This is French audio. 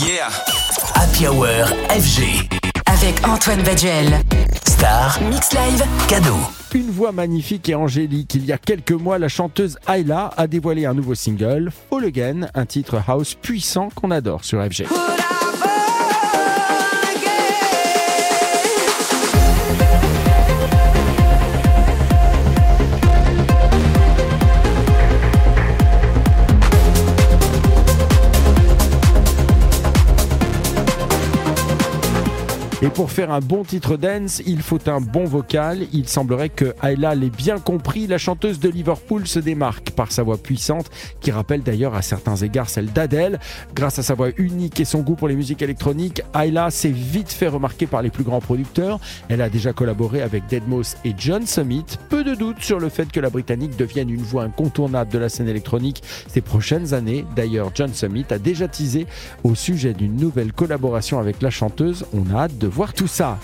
Yeah. Happy Hour FG. Avec Antoine Baduel. Star. Mix Live. Cadeau. Une voix magnifique et angélique. Il y a quelques mois, la chanteuse Ayla a dévoilé un nouveau single, Fall Again, un titre house puissant qu'on adore sur FG. Et pour faire un bon titre dance, il faut un bon vocal. Il semblerait que Ayla l'ait bien compris. La chanteuse de Liverpool se démarque par sa voix puissante, qui rappelle d'ailleurs à certains égards celle d'Adèle. Grâce à sa voix unique et son goût pour les musiques électroniques, Ayla s'est vite fait remarquer par les plus grands producteurs. Elle a déjà collaboré avec Deadmau5 et John Summit. Peu de doute sur le fait que la Britannique devienne une voix incontournable de la scène électronique ces prochaines années. D'ailleurs, John Summit a déjà teasé au sujet d'une nouvelle collaboration avec la chanteuse. On a hâte de voir tout ça.